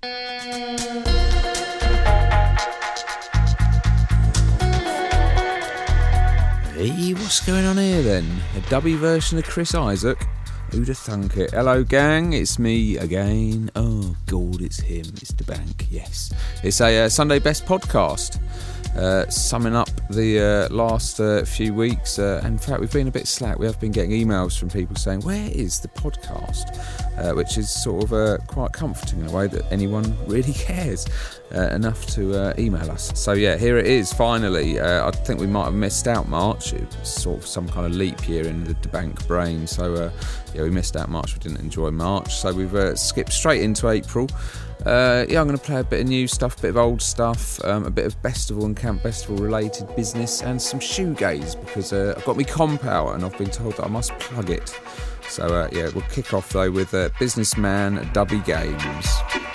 Hey, what's going on here then? A dubby version of Chris Isaak? Who'd have thunk it? Hello, gang, it's me again. Oh, God, it's him. It's the bank, yes. It's a uh, Sunday Best podcast. Uh, summing up the uh, last uh, few weeks, uh, in fact, we've been a bit slack. We have been getting emails from people saying, Where is the podcast? Uh, which is sort of uh, quite comforting in a way that anyone really cares enough to email us. So, yeah, here it is finally. I think we might have missed out March. It was sort of some kind of leap year in the, the bank brain. So, yeah, we missed out March. We didn't enjoy March. So, we've skipped straight into April. Uh, yeah, I'm going to play a bit of new stuff, a bit of old stuff, um, a bit of Bestival and Camp Bestival related business, and some shoegaze because uh, I've got my comp out and I've been told that I must plug it. So, uh, yeah, we'll kick off though with uh, Businessman Dubby Games.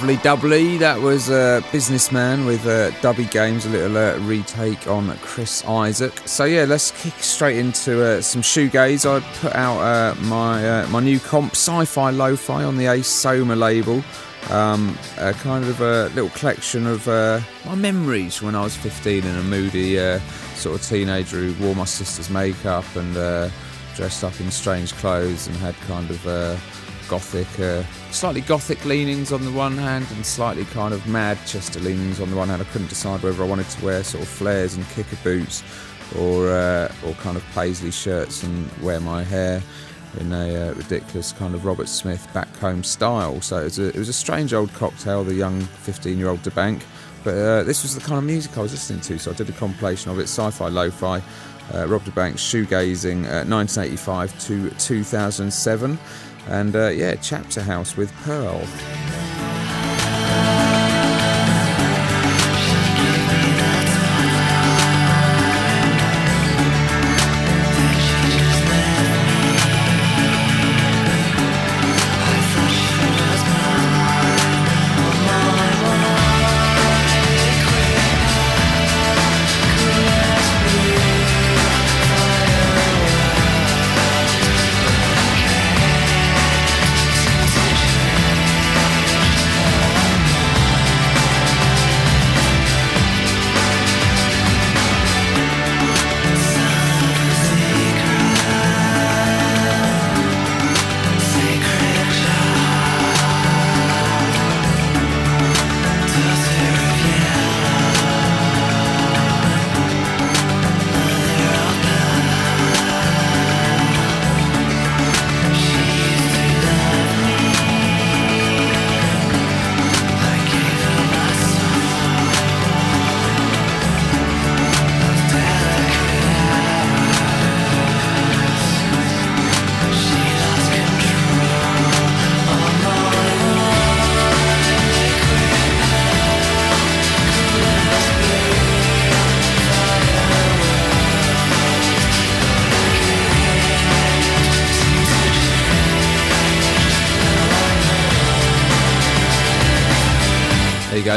Lovely doubly. That was a Businessman with uh, Dubby Games, a little uh, retake on Chris Isaak. So yeah, let's kick straight into uh, some shoegaze. I put out uh, my uh, my new comp, Sci-Fi Lo-Fi, on the Ace Soma label. Um, a kind of a little collection of uh, my memories when I was 15 and a moody sort of teenager who wore my sister's makeup and dressed up in strange clothes and had kind of gothic, uh, slightly gothic leanings on the one hand, and slightly kind of Manchester leanings on the one hand. I couldn't decide whether I wanted to wear sort of flares and kicker boots, or uh, or kind of paisley shirts and wear my hair in a uh, ridiculous kind of Robert Smith back home style. So it was a, it was a strange old cocktail, the young 15 year old da Bank. But uh, this was the kind of music I was listening to, so I did a compilation of it, sci-fi, lo-fi, uh, Rob da Bank, shoegazing, 1985 uh, to 2007 and uh, yeah, Chapterhouse with Pearl.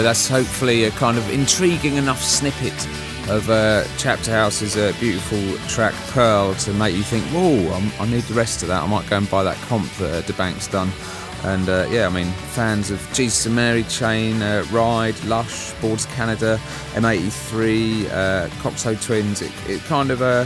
That's hopefully a kind of intriguing enough snippet of uh, Chapterhouse's uh, beautiful track Pearl to make you think, whoa, i need the rest of that. I might go and buy that comp that uh, da Bank's done. And uh, yeah, I mean, fans of Jesus and Mary Chain, uh, Ride, Lush, Boards Canada, M83, uh, Cocteau Twins, it, it kind of uh,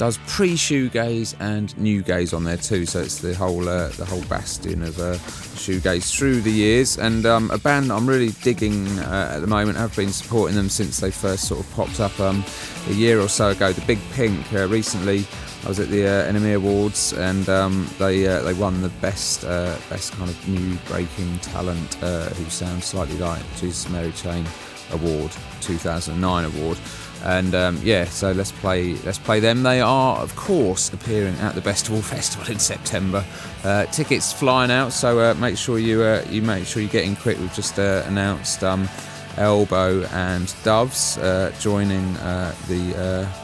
does pre shoegaze and new gaze on there too. So it's the whole uh, the whole bastion of uh, shoegaze through the years, and um, a band I'm really digging uh, at the moment. I've been supporting them since they first sort of popped up um, a year or so ago. The Big Pink. Uh, recently, I was at the uh, NME Awards, and um, they uh, they won the best uh, best kind of new breaking talent who sounds slightly like Jesus Mary Chain Award 2009 award and um, yeah, so let's play let's play them. They are, of course, appearing at the Bestival Festival in September. Uh, tickets flying out, so uh, make sure you uh, you make sure you get in quick. We've just uh, announced um, Elbow and Doves uh, joining uh, the,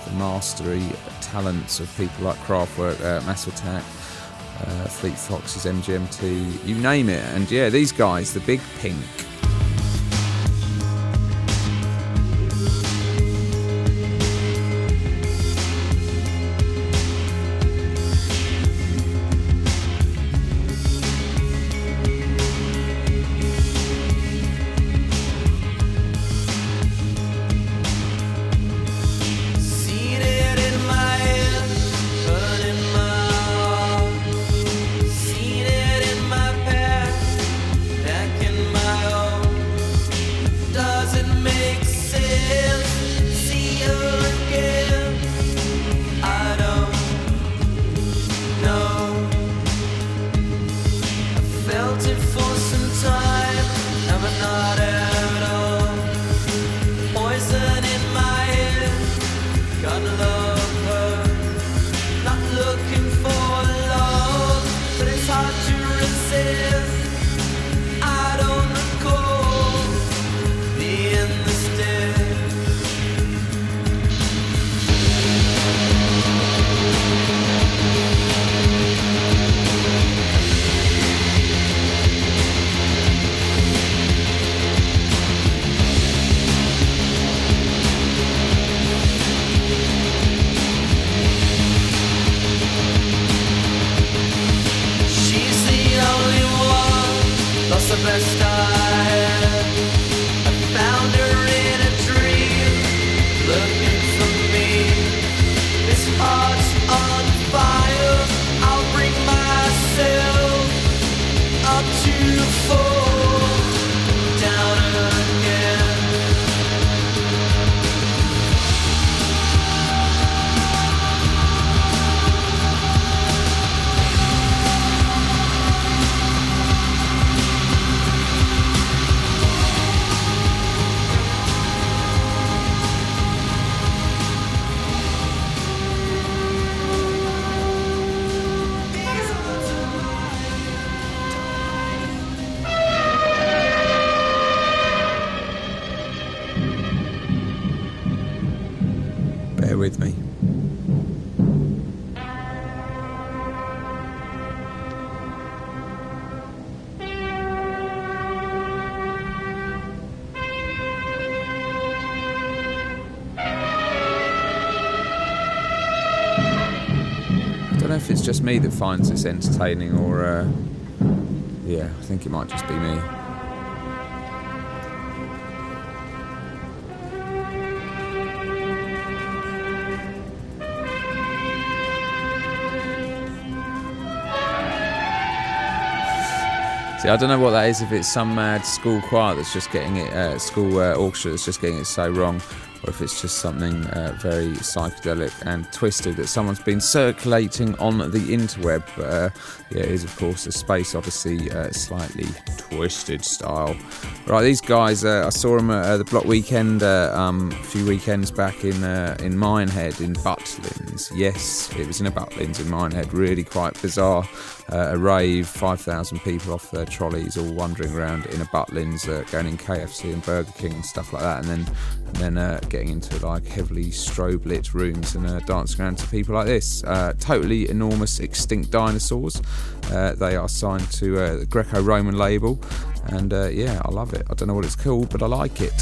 the, mastery talents of people like Kraftwerk, Massive Attack. Fleet Foxes, MGMT, you name it, and yeah, these guys, the Big Pink, that finds this entertaining, or uh, yeah, I think it might just be me. See, I don't know what that is. If it's some mad school choir that's just getting it, uh, school uh, orchestra that's just getting it so wrong or if it's just something uh, very psychedelic and twisted that someone's been circulating on the interweb. Uh, yeah, it is, of course, a Space Odyssey uh, slightly twisted style. Right, these guys, uh, I saw them at the Block Weekend uh, um, a few weekends back in uh, in Minehead in Butlins. Yes, it was in a Butlins in Minehead, really quite bizarre. a rave, 5,000 people off their trolleys, all wandering around in a Butlins, going in KFC and Burger King and stuff like that, and then and then getting into like heavily strobe lit rooms and uh, dancing around to people like this. Uh, totally enormous extinct dinosaurs. Uh, they are signed to uh, the Greco Roman label, and uh, yeah, I love it. I don't know what it's called, but I like it.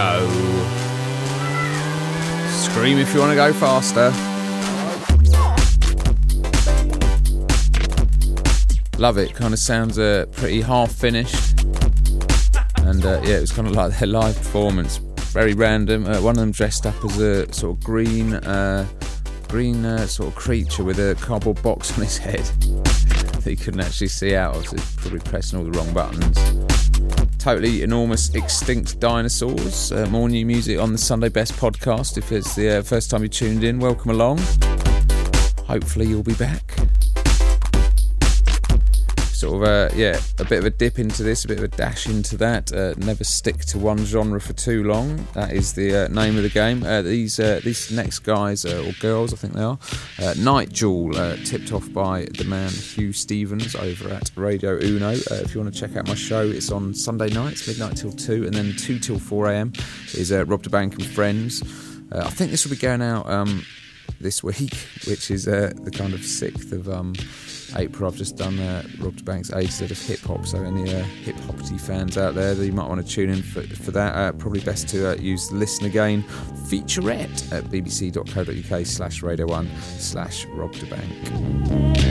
Go. Scream if you want to go faster. Love it. Kind of sounds uh, pretty half finished. And uh, yeah, it was kind of like their live performance. Very random. Uh, one of them dressed up as a sort of green, uh, green uh, sort of creature with a cardboard box on his head that he couldn't actually see out of. He's probably pressing all the wrong buttons totally enormous extinct dinosaurs. Uh, more new music on the Sunday Best podcast. If it's the uh, first time you tuned in, welcome along. Hopefully, you'll be back. Uh, yeah, a bit of a dip into this, a bit of a dash into that. Uh, never stick to one genre for too long. That is the uh, name of the game. Uh, these uh, these next guys uh, or girls, I think they are, Nite Jewel, tipped off by the man Huw Stephens over at Radio Uno. If you want to check out my show, it's on Sunday nights, midnight till two, and then two till four a.m. is Rob da Bank and Friends. I think this will be going out um, this week, which is the kind of sixth of um, April. I've just done uh, Rob da Bank's A Z of hip hop, so any uh, hip hoppity fans out there, that you might want to tune in for, for that. Uh, probably best to uh, use Listen Again featurette at bbc.co.uk slash radio one slash Rob da Bank.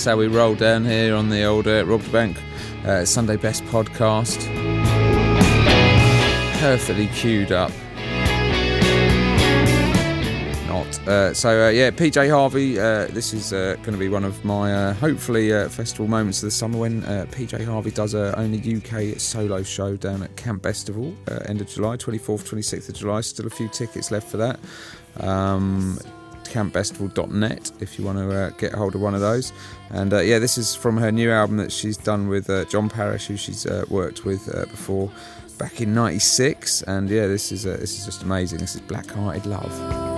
That's how we roll down here on the old uh, Rob Bank uh, Sunday Best podcast. Perfectly queued up. not. Uh, so uh, yeah, PJ Harvey. Uh, this is uh, going to be one of my hopefully festival moments of the summer when PJ Harvey does a only UK solo show down at Camp Bestival, end of July, 24th, 26th of July. Still a few tickets left for that. Um, campbestival.net if you want to uh, get hold of one of those. And uh, yeah, this is from her new album that she's done with uh, John Parish, who she's worked with before back in '96. And yeah, this is this is just amazing. This is Black Hearted Love.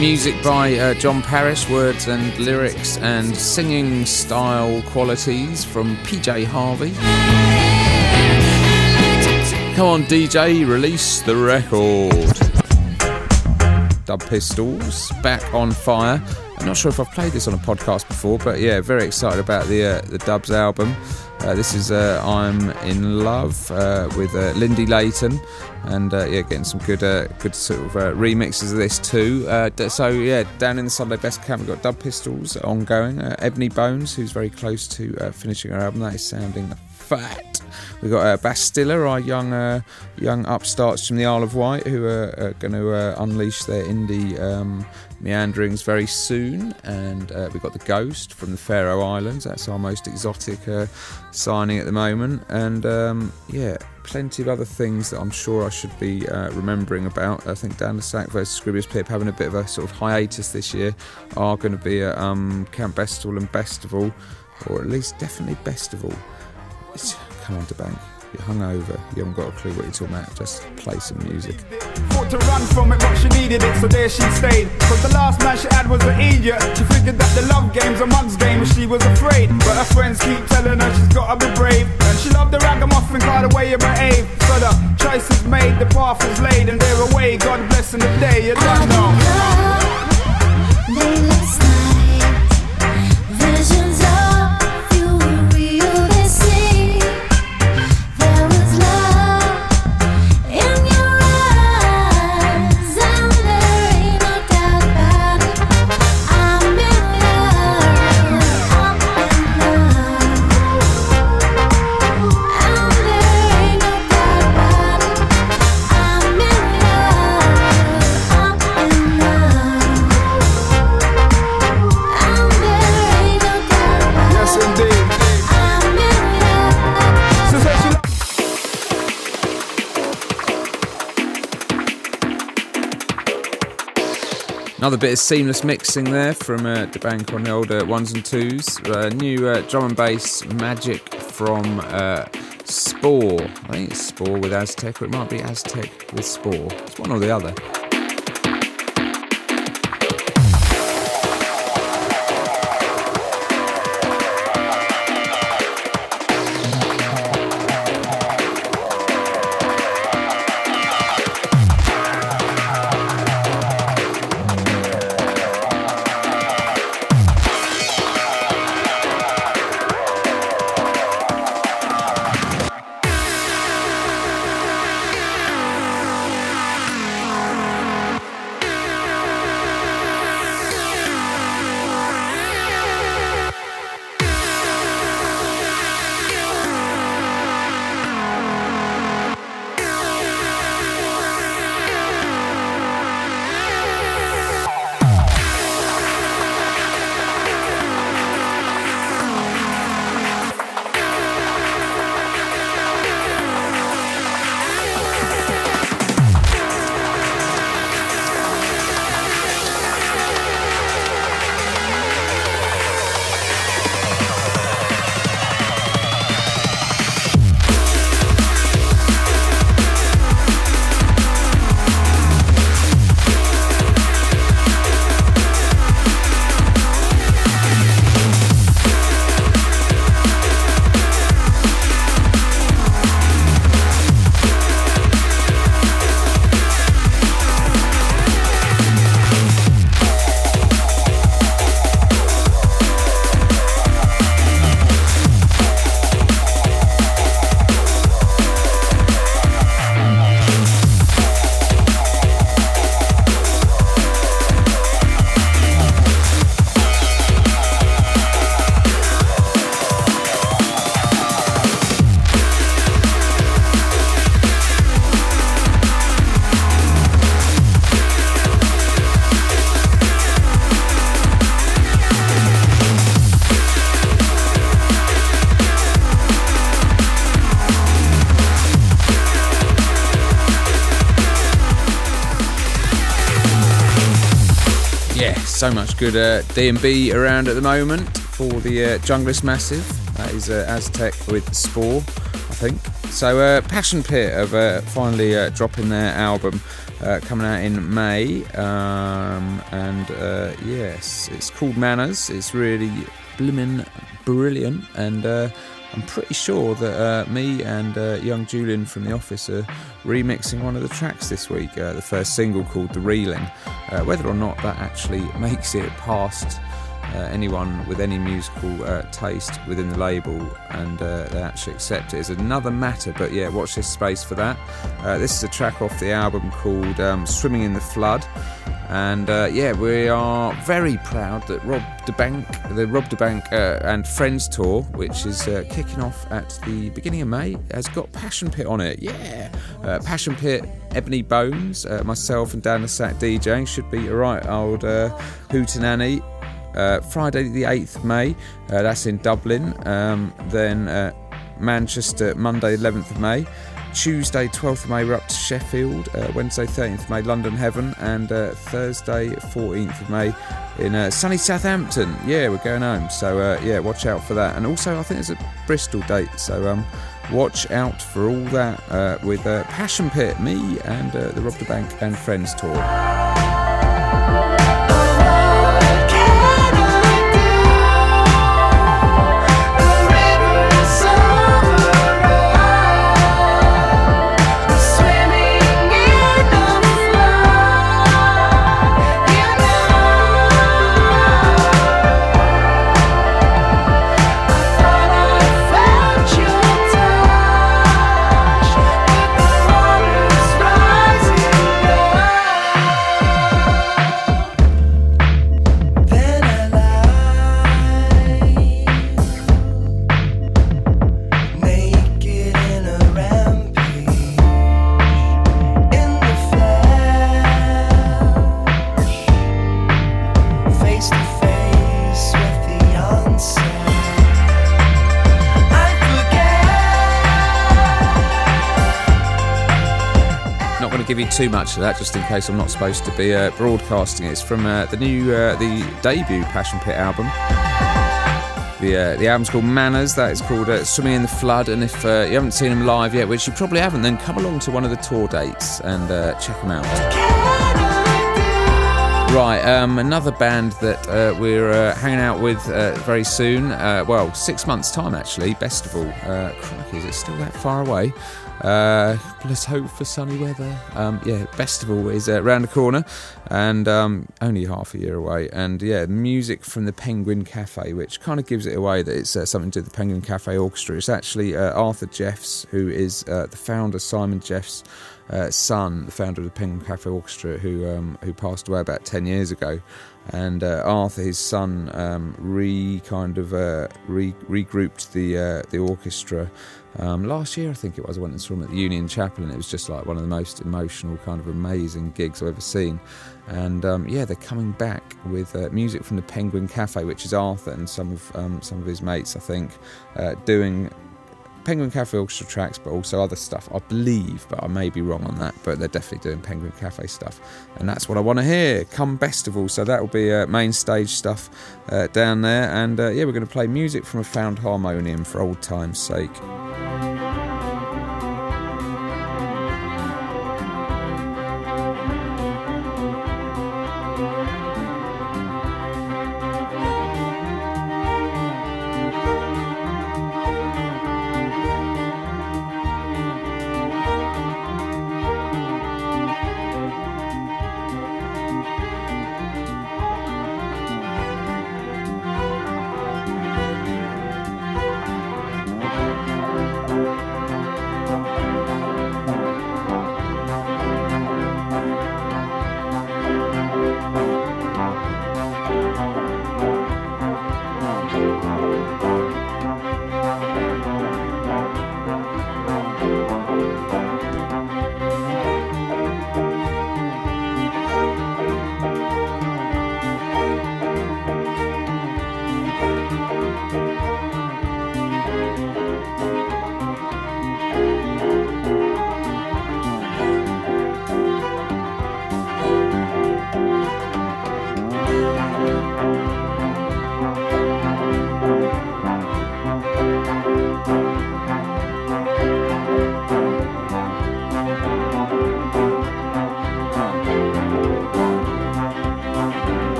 Music by uh, John Parish, words and lyrics and singing style qualities from PJ Harvey. Come on, DJ, release the record. Dub Pistols back on fire. I'm not sure if I've played this on a podcast before, but yeah, very excited about the uh, the Dubs album. Uh, this is uh, I'm in Love uh, with uh, Lindy Layton, and uh, yeah, getting some good good sort of remixes of this too. so yeah, down in the Sunday Best Camp, we've got Dub Pistols ongoing. Ebony Bones, who's very close to finishing her album, that is sounding fat. We've got uh, Bastilla, our young uh, young upstarts from the Isle of Wight, who are, are going to uh, unleash their indie um, meanderings very soon. And uh, we've got the Ghost from the Faroe Islands. That's our most exotic uh, signing at the moment. And um, yeah, plenty of other things that I'm sure I should be uh, remembering about. I think Dan le Sac versus Scroobius Pip having a bit of a sort of hiatus this year are going to be at um, Camp Bestival and Bestival, or at least definitely Bestival. It's, bank. You're hungover. You haven't got a clue what you're talking about. Just play some music. Thought to run from it, but she needed it, so there she stayed. Cause the last man she had was an idiot. She figured that the love game's a mug's game, and she was afraid. But her friends keep telling her she's gotta be brave. And she loved the ragamuffin way you behave. So the choice is made, the path is laid, and they're away. God the day, you don't know. Another bit of seamless mixing there from uh, da Bank on the older ones and twos. Uh, new uh, drum and bass magic from uh, Spore. I think it's Spore with Aztec, or it might be Aztec with Spore. It's one or the other. So much good uh, D&B around at the moment for the uh, Junglist Massive. That is uh, Aztec with Spore, I think. So uh, Passion Pit have uh, finally uh, dropping their album coming out in May. Um, and yes, it's called Manners. It's really blimmin' brilliant. And I'm pretty sure that uh, me and uh, young Julian from the office are remixing one of the tracks this week, uh, the first single called The Reeling. Uh, whether or not that actually makes it past anyone with any musical uh, taste within the label and uh, they actually accept it is another matter. But yeah, watch this space for that. Uh, this is a track off the album called um, Swimming in the Flood. And uh, yeah, we are very proud that Rob da Bank, the Rob da Bank uh, and Friends tour, which is uh, kicking off at the beginning of May, has got Passion Pit on it. Yeah, uh, Passion Pit, Ebony Bones, uh, myself and Dan le Sac DJing should be a right old uh, hootenanny. Uh, Friday the 8th May, uh, that's in Dublin. Um, then uh, Manchester, Monday 11th of May. Tuesday 12th of May, we're up to Sheffield. Uh, Wednesday 13th of May, London Heaven. And uh, Thursday 14th of May in uh, sunny Southampton. Yeah, we're going home. So yeah, watch out for that. And also, I think there's a Bristol date. So um, watch out for all that uh, with uh, Passion Pit, me and uh, the Rob da Bank and Friends tour. Too much of that, just in case I'm not supposed to be uh, broadcasting it. It's from uh, the new, uh, the debut Passion Pit album. The uh, the album's called Manners. That is called uh, Swimming in the Flood. And if uh, you haven't seen them live yet, which you probably haven't, then come along to one of the tour dates and check them out. Right, um, another band that we're hanging out with very soon. Well, six months' time actually. Bestival. Uh, crikey, is it still that far away? Uh, let's hope for sunny weather. Um, yeah, festival is uh, round the corner, and um, only half a year away. And yeah, music from the Penguin Cafe, which kind of gives it away that it's uh, something to do with the Penguin Cafe Orchestra. It's actually uh, Arthur Jeffes, who is uh, the founder, Simon Jeffes' uh, son, the founder of the Penguin Cafe Orchestra, who um, who passed away about ten years ago. And uh, Arthur, his son, um, re kind of uh, re- regrouped the uh, the orchestra um, last year. I think it was. I went and saw him at the Union Chapel, and it was just like one of the most emotional, kind of amazing gigs I've ever seen. And um, yeah, they're coming back with uh, music from the Penguin Cafe, which is Arthur and some of um, some of his mates, I think, uh, doing Penguin Cafe Orchestra tracks, but also other stuff, I believe, but I may be wrong on that. But they're definitely doing Penguin Cafe stuff, and that's what I want to hear. Come Festival, so that will be uh, main stage stuff uh, down there, and uh, yeah, we're going to play music from a found harmonium for old time's sake.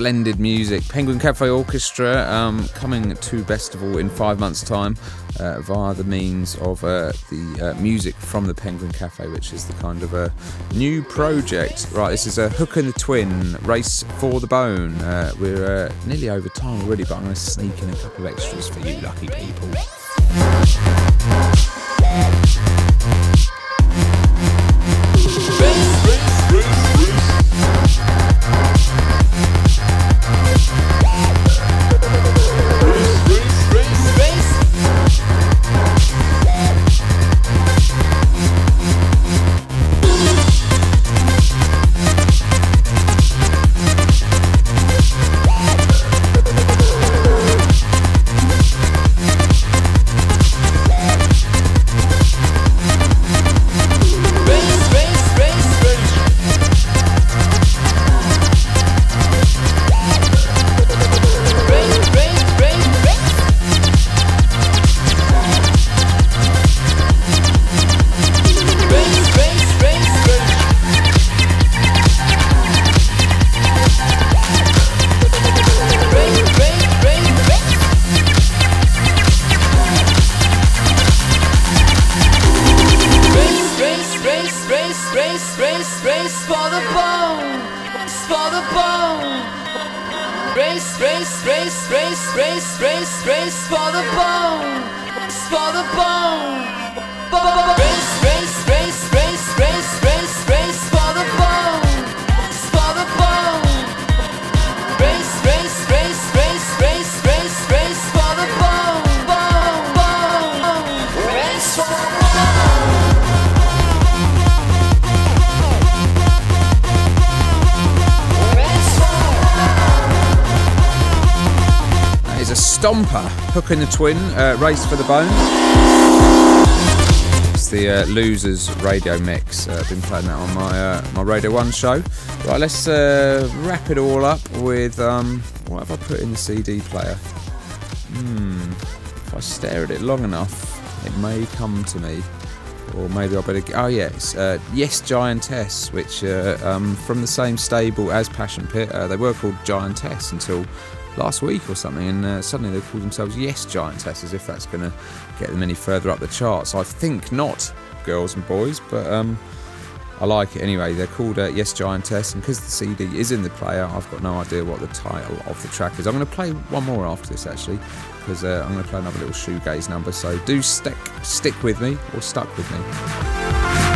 Splendid music. Penguin Cafe Orchestra um, coming to Festival in five months' time uh, via the means of uh, the uh, music from the Penguin Cafe, which is the kind of a new project. Right, this is a Hook and the Twin Race for the Bone. Uh, we're uh, nearly over time already, but I'm going to sneak in a couple of extras for you, lucky people. Stomper. Hook and the Twin, uh, Race for the Bone. It's the uh, Losers radio mix. Uh, I've been playing that on my uh, my Radio 1 show. Right, let's uh, wrap it all up with um, what have I put in the CD player? Hmm, if I stare at it long enough, it may come to me. Or maybe I better. Oh, yeah, it's uh, Yes Giantess, which uh, um, from the same stable as Passion Pit. Uh, they were called Giantess until last week or something, and uh, suddenly they called themselves Yes Giantess, as if that's going to get them any further up the charts. I think not, girls and boys, but um, I like it anyway. They're called uh, Yes Giantess, and because the CD is in the player, I've got no idea what the title of the track is. I'm going to play one more after this actually, because uh, I'm going to play another little shoegaze number. So do stick stick with me or stuck with me.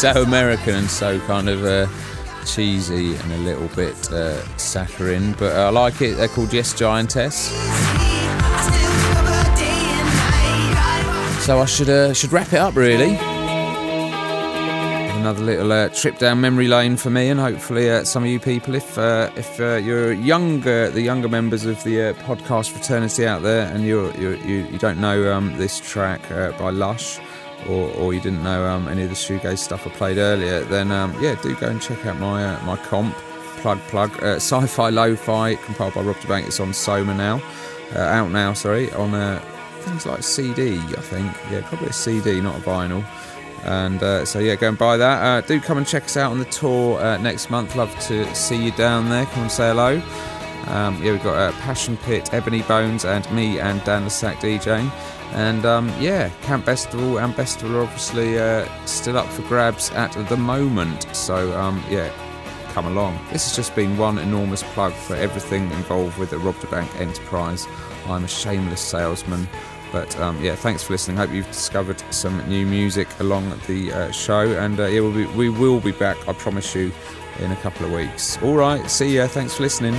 So American and so kind of uh, cheesy and a little bit uh, saccharine, but I like it. They're called Yes Giantess. So I should uh, should wrap it up really. Another little uh, trip down memory lane for me, and hopefully uh, some of you people, if uh, if you're younger, the younger members of the podcast fraternity out there, and you're, you're, you you don't know um, this track by Lush, or, or you didn't know um, any of the shoegaze stuff I played earlier, then um, yeah, do go and check out my uh, my comp. Plug plug. Uh, Sci-fi Lo-Fi compiled by Rob da Bank. It's on Soma now, uh, out now. Sorry, on uh, things like CD. I think yeah, probably a CD, not a vinyl. And uh, so yeah, go and buy that. Uh, do come and check us out on the tour next month. Love to see you down there. Come and say hello. Um, yeah, we've got uh, Passion Pit, Ebony Bones, and me and Dan le Sac DJing. And um, yeah, Camp Bestival and Bestival are obviously uh, still up for grabs at the moment. So um, yeah, come along. This has just been one enormous plug for everything involved with the Rob da Bank Enterprise. I'm a shameless salesman. But um, yeah, thanks for listening. Hope you've discovered some new music along the uh, show, and uh, yeah, we'll be, we will be back. I promise you, in a couple of weeks. All right, see ya. Thanks for listening.